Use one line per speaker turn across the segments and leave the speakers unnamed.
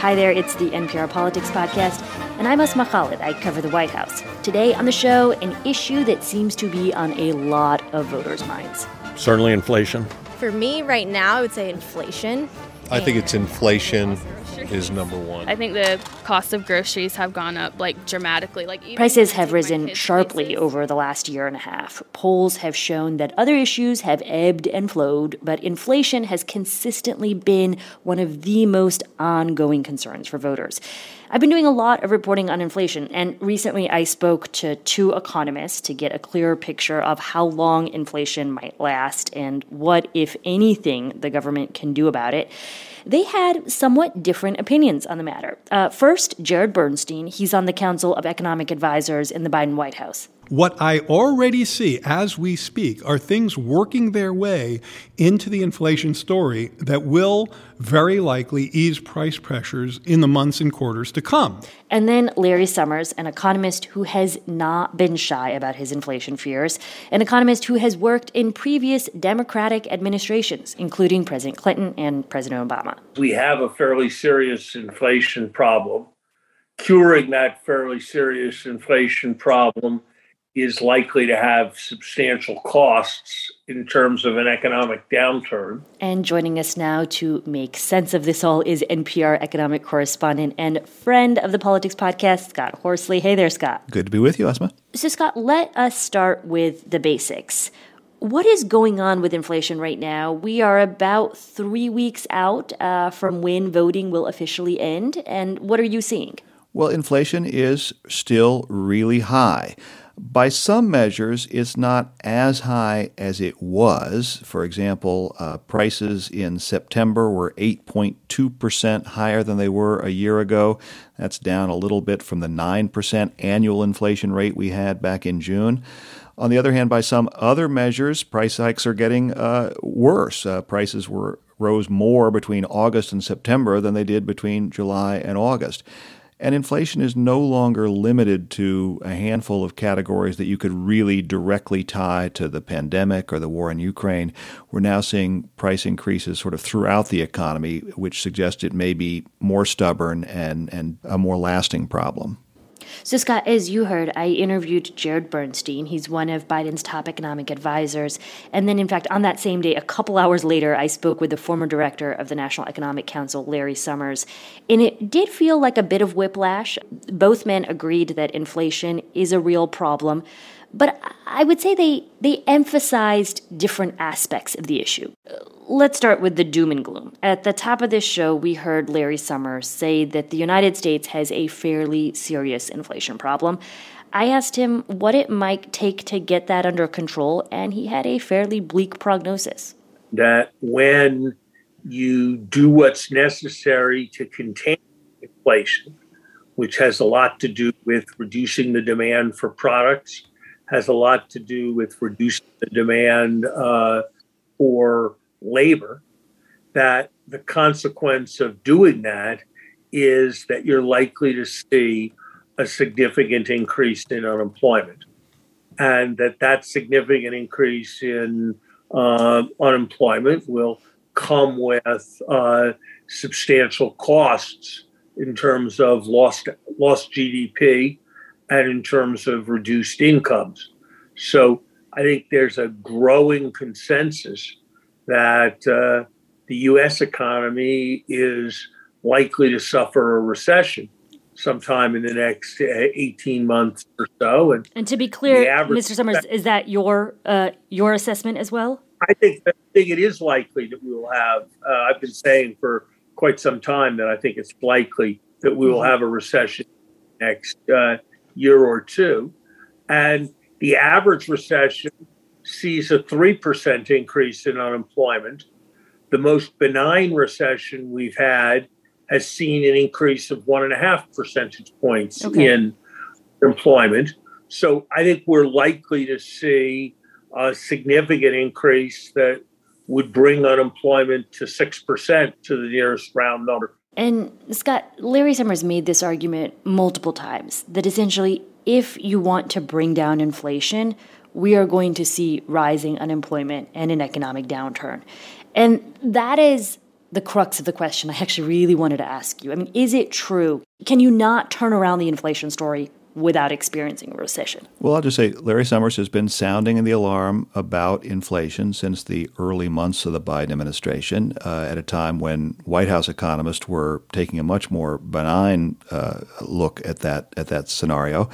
Hi there, it's the NPR Politics Podcast, and I'm Asma Khalid. I cover the White House. Today on the show, an issue that seems to be on a lot of voters' minds.
Certainly inflation.
For me, right now, I would say inflation.
I think it's inflation is number one.
I think the cost of groceries have gone up like dramatically. Like
prices have risen sharply over the last year and a half. Polls have shown that other issues have ebbed and flowed, but inflation has consistently been one of the most ongoing concerns for voters. I've been doing a lot of reporting on inflation, and recently I spoke to two economists to get a clearer picture of how long inflation might last and what, if anything, the government can do about it they had somewhat different opinions on the matter. Uh, first, Jared Bernstein. He's on the Council of Economic Advisors in the Biden White House.
What I already see as we speak are things working their way into the inflation story that will very likely ease price pressures in the months and quarters to come.
And then Larry Summers, an economist who has not been shy about his inflation fears, an economist who has worked in previous Democratic administrations, including President Clinton and President Obama.
We have a fairly serious inflation problem. Curing that fairly serious inflation problem is likely to have substantial costs in terms of an economic downturn.
And joining us now to make sense of this all is NPR economic correspondent and friend of the Politics Podcast, Scott Horsley. Hey there, Scott.
Good to be with you, Asma.
So, Scott, let us start with the basics. What is going on with inflation right now? We are about three weeks out uh, from when voting will officially end. And what are you seeing?
Well, inflation is still really high. By some measures, it's not as high as it was. For example, uh, prices in September were 8.2% higher than they were a year ago. That's down a little bit from the 9% annual inflation rate we had back in June. On the other hand, by some other measures, price hikes are getting uh, worse. Uh, prices were rose more between August and September than they did between July and August. And inflation is no longer limited to a handful of categories that you could really directly tie to the pandemic or the war in Ukraine. We're now seeing price increases sort of throughout the economy, which suggests it may be more stubborn and, and a more lasting problem.
So, Scott, as you heard, I interviewed Jared Bernstein. He's one of Biden's top economic advisors. And then, in fact, on that same day, a couple hours later, I spoke with the former director of the National Economic Council, Larry Summers. And it did feel like a bit of whiplash. Both men agreed that inflation is a real problem. But I would say they, they emphasized different aspects of the issue. Let's start with the doom and gloom. At the top of this show, we heard Larry Summers say that the United States has a fairly serious inflation problem. I asked him what it might take to get that under control, and he had a fairly bleak prognosis.
That when you do what's necessary to contain inflation, which has a lot to do with reducing the demand for products, has a lot to do with reducing the demand uh, for labor. That the consequence of doing that is that you're likely to see a significant increase in unemployment, and that that significant increase in uh, unemployment will come with uh, substantial costs in terms of lost lost GDP and in terms of reduced incomes. So I think there's a growing consensus that uh, the US economy is likely to suffer a recession sometime in the next uh, 18 months or so.
And, and to be clear, Mr. Summers, is that your uh, your assessment as well?
I think I think it is likely that we will have. Uh, I've been saying for quite some time that I think it's likely that we will mm-hmm. have a recession next uh, year or two. And the average recession sees a 3% increase in unemployment. The most benign recession we've had has seen an increase of one and a half percentage points okay. in employment. So I think we're likely to see a significant increase that would bring unemployment to 6% to the nearest round number.
And Scott, Larry Summers made this argument multiple times that essentially, if you want to bring down inflation, we are going to see rising unemployment and an economic downturn. And that is the crux of the question I actually really wanted to ask you. I mean, is it true? Can you not turn around the inflation story without experiencing a recession?
Well, I'll just say Larry Summers has been sounding the alarm about inflation since the early months of the Biden administration, uh, at a time when White House economists were taking a much more benign uh, look at that at that scenario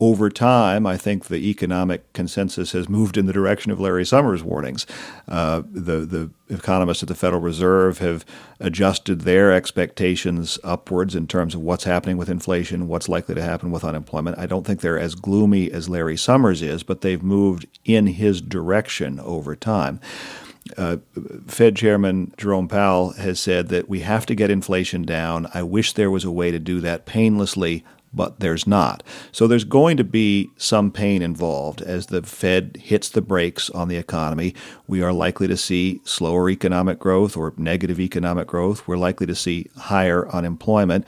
over time, I think the economic consensus has moved in the direction of Larry Summers' warnings. Uh, the the economists at the Federal Reserve have adjusted their expectations upwards in terms of what's happening with inflation, what's likely to happen with unemployment. I don't think they're as gloomy as Larry Summers is, but they've moved in his direction over time. Uh, Fed Chairman Jerome Powell has said that we have to get inflation down. I wish there was a way to do that painlessly but there's not. So there's going to be some pain involved as the Fed hits the brakes on the economy. We are likely to see slower economic growth or negative economic growth. We're likely to see higher unemployment.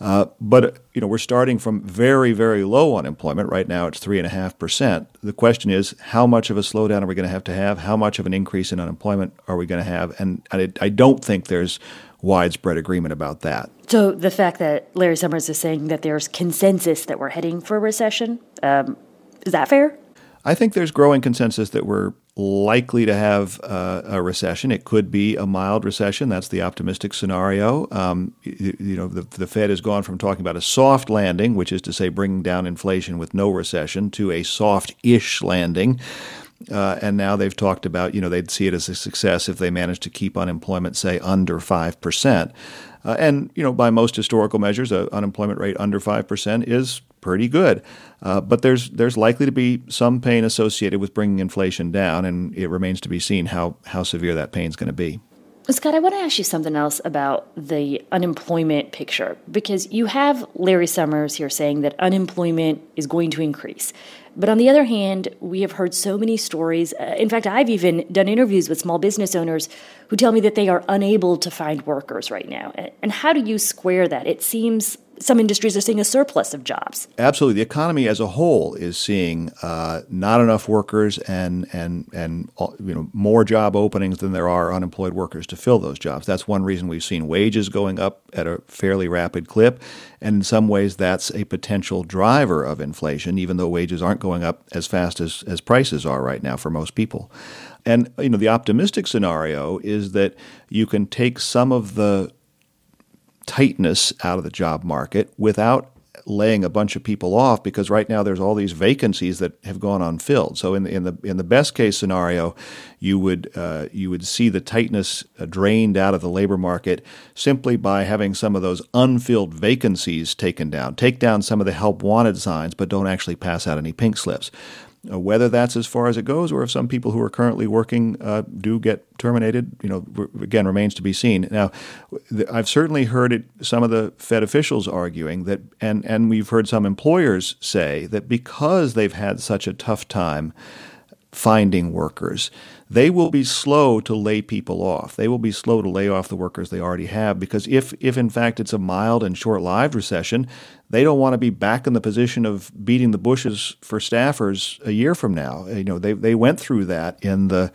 Uh, but you know we're starting from very very low unemployment right now. It's three and a half percent. The question is, how much of a slowdown are we going to have to have? How much of an increase in unemployment are we going to have? And I, I don't think there's widespread agreement about that.
So the fact that Larry Summers is saying that there's consensus that we're heading for a recession, um, is that fair?
I think there's growing consensus that we're likely to have uh, a recession. It could be a mild recession. That's the optimistic scenario. Um, you, you, know, the, the, Fed has gone from talking about a soft landing, which is to say bringing down inflation with no recession, to a soft-ish landing. Uh, and now they've talked about, you know, they'd see it as a success if they managed to keep unemployment, say, under 5%. Uh, and, you know, by most historical measures, an unemployment rate under 5% is pretty good. Uh, but there's, there's likely to be some pain associated with bringing inflation down, and it remains to be seen how, how severe that pain is going to be.
Scott, I want to ask you something else about the unemployment picture because you have Larry Summers here saying that unemployment is going to increase. But on the other hand, we have heard so many stories. Uh, in fact, I've even done interviews with small business owners who tell me that they are unable to find workers right now. And how do you square that? It seems some industries are seeing a surplus of jobs.
Absolutely, the economy as a whole is seeing uh, not enough workers and and and uh, you know more job openings than there are unemployed workers to fill those jobs. That's one reason we've seen wages going up at a fairly rapid clip, and in some ways that's a potential driver of inflation, even though wages aren't going up as fast as as prices are right now for most people. And you know the optimistic scenario is that you can take some of the tightness out of the job market without laying a bunch of people off because right now there's all these vacancies that have gone unfilled. So in the in the in the best case scenario, you would uh, you would see the tightness uh, drained out of the labor market simply by having some of those unfilled vacancies taken down. Take down some of the help wanted signs, but don't actually pass out any pink slips. Uh, whether that's as far as it goes, or if some people who are currently working uh, do get terminated, you know, again remains to be seen. Now, I've certainly heard it, some of the Fed officials arguing that, and and we've heard some employers say that because they've had such a tough time finding workers. They will be slow to lay people off. They will be slow to lay off the workers they already have because if, if in fact it's a mild and short lived recession, they don't want to be back in the position of beating the bushes for staffers a year from now. You know, they, they went through that in the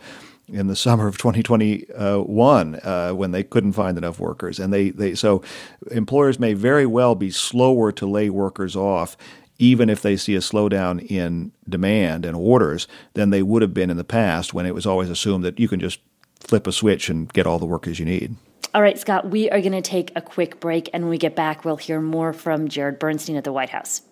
in the summer of 2021 uh, when they couldn't find enough workers. And they, they so employers may very well be slower to lay workers off even if they see a slowdown in demand and orders than they would have been in the past when it was always assumed that you can just flip a switch and get all the workers you need.
All right, Scott, we are going to take a quick break, and when we get back, we'll hear more from Jared Bernstein at the White House.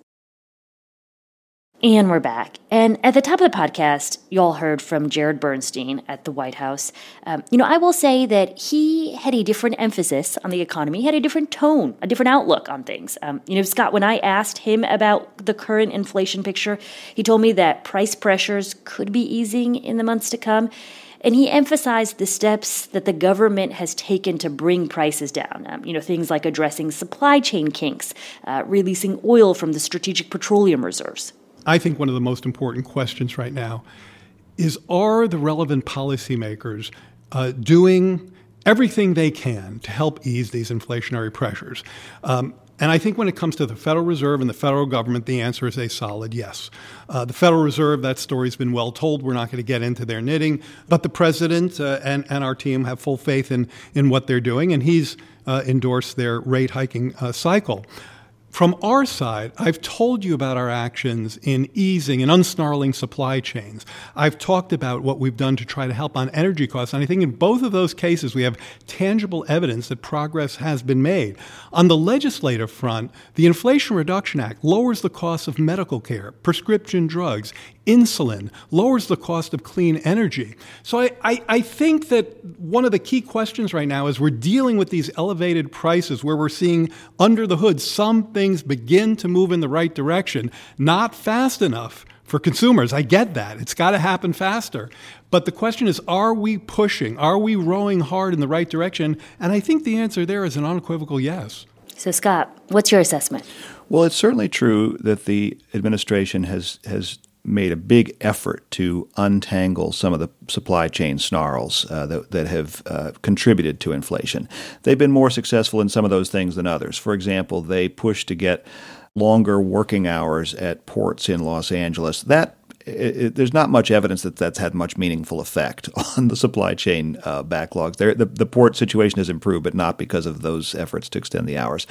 And we're back. And at the top of the podcast, you all heard from Jared Bernstein at the White House. Um, you know, I will say that he had a different emphasis on the economy, he had a different tone, a different outlook on things. Um, you know, Scott, when I asked him about the current inflation picture, he told me that price pressures could be easing in the months to come. And he emphasized the steps that the government has taken to bring prices down. Um, you know, things like addressing supply chain kinks, uh, releasing oil from the strategic petroleum reserves.
I think one of the most important questions right now is are the relevant policymakers uh, doing everything they can to help ease these inflationary pressures? Um, And I think when it comes to the Federal Reserve and the federal government, the answer is a solid yes. Uh, the Federal Reserve, that story's been well told. We're not going to get into their knitting. But the president uh, and, and our team have full faith in, in what they're doing, and he's uh, endorsed their rate hiking uh, cycle. From our side, I've told you about our actions in easing and unsnarling supply chains. I've talked about what we've done to try to help on energy costs. And I think in both of those cases, we have tangible evidence that progress has been made. On the legislative front, the Inflation Reduction Act lowers the cost of medical care, prescription drugs, insulin, lowers the cost of clean energy. So I, I, I, think that one of the key questions right now is we're dealing with these elevated prices where we're seeing under the hood some things begin to move in the right direction, not fast enough for consumers. I get that. It's got to happen faster. But the question is are we pushing? Are we rowing hard in the right direction? And I think the answer there is an unequivocal yes.
So, Scott, what's your assessment?
Well, it's certainly true that the administration has has made a big effort to untangle some of the supply chain snarls uh, that, that have uh, contributed to inflation. They've been more successful in some of those things than others. For example, they pushed to get longer working hours at ports in Los Angeles. That it, it, there's not much evidence that that's had much meaningful effect on the supply chain uh, backlogs. There, the, the port situation has improved, but not because of those efforts to extend the hours.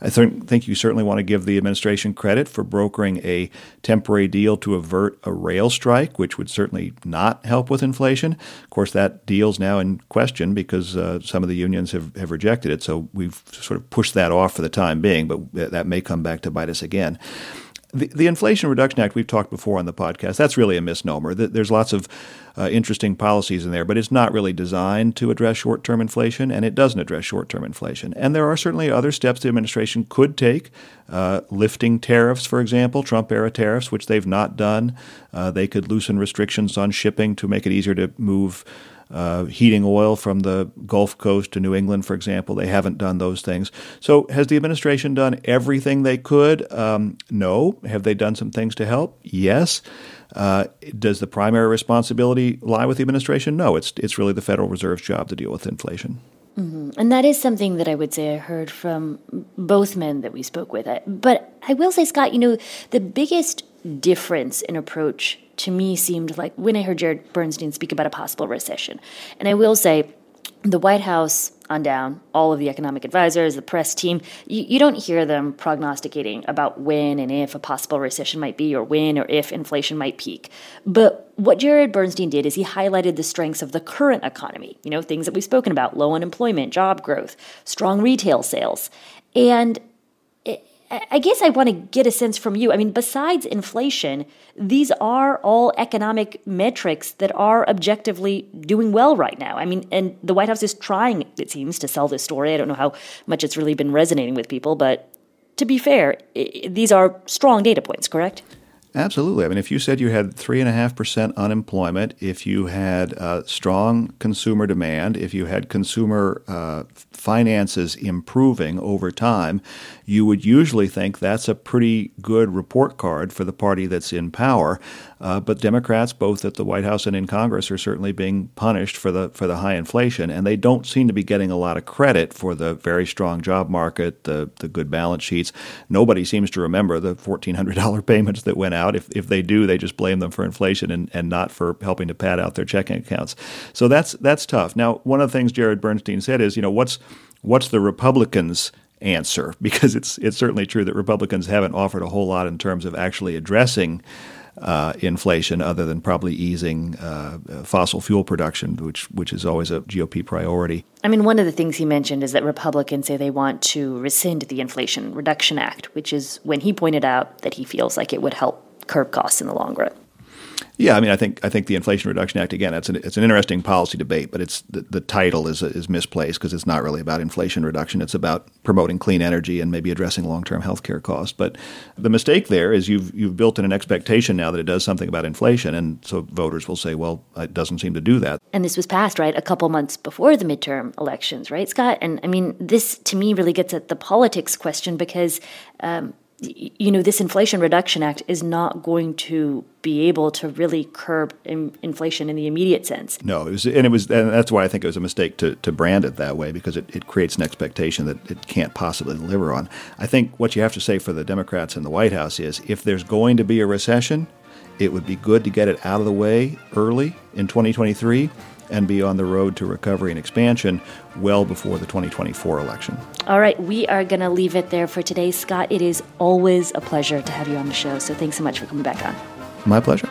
I th- think you certainly want to give the administration credit for brokering a temporary deal to avert a rail strike, which would certainly not help with inflation. Of course, that deal's now in question because uh, some of the unions have, have rejected it. So we've sort of pushed that off for the time being, but that may come back to bite us again. The, the, Inflation Reduction Act, we've talked before on the podcast, that's really a misnomer. There's lots of uh, interesting policies in there, but it's not really designed to address short term inflation, and it doesn't address short term inflation. And there are certainly other steps the administration could take, uh, lifting tariffs, for example, Trump era tariffs, which they've not done. Uh, they could loosen restrictions on shipping to make it easier to move uh, heating oil from the Gulf Coast to New England, for example. They haven't done those things. So, has the administration done everything they could? Um, no. Have they done some things to help? Yes. Uh, does the primary responsibility lie with the administration? No. It's it's really the Federal Reserve's job to deal with inflation.
Mm-hmm. And that is something that I would say I heard from both men that we spoke with. But I will say, Scott, you know, the biggest difference in approach to me seemed like when I heard Jared Bernstein speak about a possible recession. And I will say, the White House on down, all of the economic advisors, the press team, you, you, don't hear them prognosticating about when and if a possible recession might be, or when or if inflation might peak. But what Jared Bernstein did is he highlighted the strengths of the current economy, you know, things that we've spoken about low unemployment, job growth, strong retail sales. And I guess I want to get a sense from you. I mean, besides inflation, these are all economic metrics that are objectively doing well right now. I mean, and the White House is trying, it seems, to sell this story. I don't know how much it's really been resonating with people, but to be fair, these are strong data points, correct?
Absolutely. I mean, if you said you had 3.5% unemployment, if you had uh, strong consumer demand, if you had consumer uh, finances improving over time, you would usually think that's a pretty good report card for the party that's in power. Uh, but Democrats, both at the White House and in Congress, are certainly being punished for the for the high inflation, and they don't seem to be getting a lot of credit for the very strong job market, the the good balance sheets. Nobody seems to remember the fourteen hundred dollar payments that went out. If if they do, they just blame them for inflation and, and not for helping to pad out their checking accounts. So that's that's tough. Now, one of the things Jared Bernstein said is, you know, what's what's the Republicans' answer? Because it's it's certainly true that Republicans haven't offered a whole lot in terms of actually addressing uh, inflation, other than probably easing uh, fossil fuel production, which which is always a GOP priority.
I mean, one of the things he mentioned is that Republicans say they want to rescind the Inflation Reduction Act, which is when he pointed out that he feels like it would help curb costs in the long run.
Yeah, I mean, I think I think the Inflation Reduction Act again. It's an it's an interesting policy debate, but it's the, the title is is misplaced because it's not really about inflation reduction. It's about promoting clean energy and maybe addressing long term health care costs. But the mistake there is you've you've built in an expectation now that it does something about inflation, and so voters will say, well, it doesn't seem to do that.
And this was passed right a couple months before the midterm elections, right, Scott? And I mean, this to me really gets at the politics question because. Um, you know, this Inflation Reduction Act is not going to be able to really curb in, inflation in the immediate sense.
No, it was, and it was, and that's why I think it was a mistake to, to brand it that way because it, it creates an expectation that it can't possibly deliver on. I think what you have to say for the Democrats in the White House is if there's going to be a recession, it would be good to get it out of the way early in 2023 and be on the road to recovery and expansion well before the 2024 election.
All right, we are going to leave it there for today. Scott, it is always a pleasure to have you on the show. So thanks so much for coming back on.
My pleasure.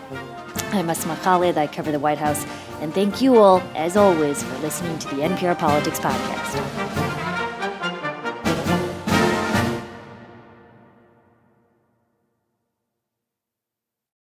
I'm Asma Khalid. I cover the White House. And thank you all, as always, for listening to the NPR Politics Podcast.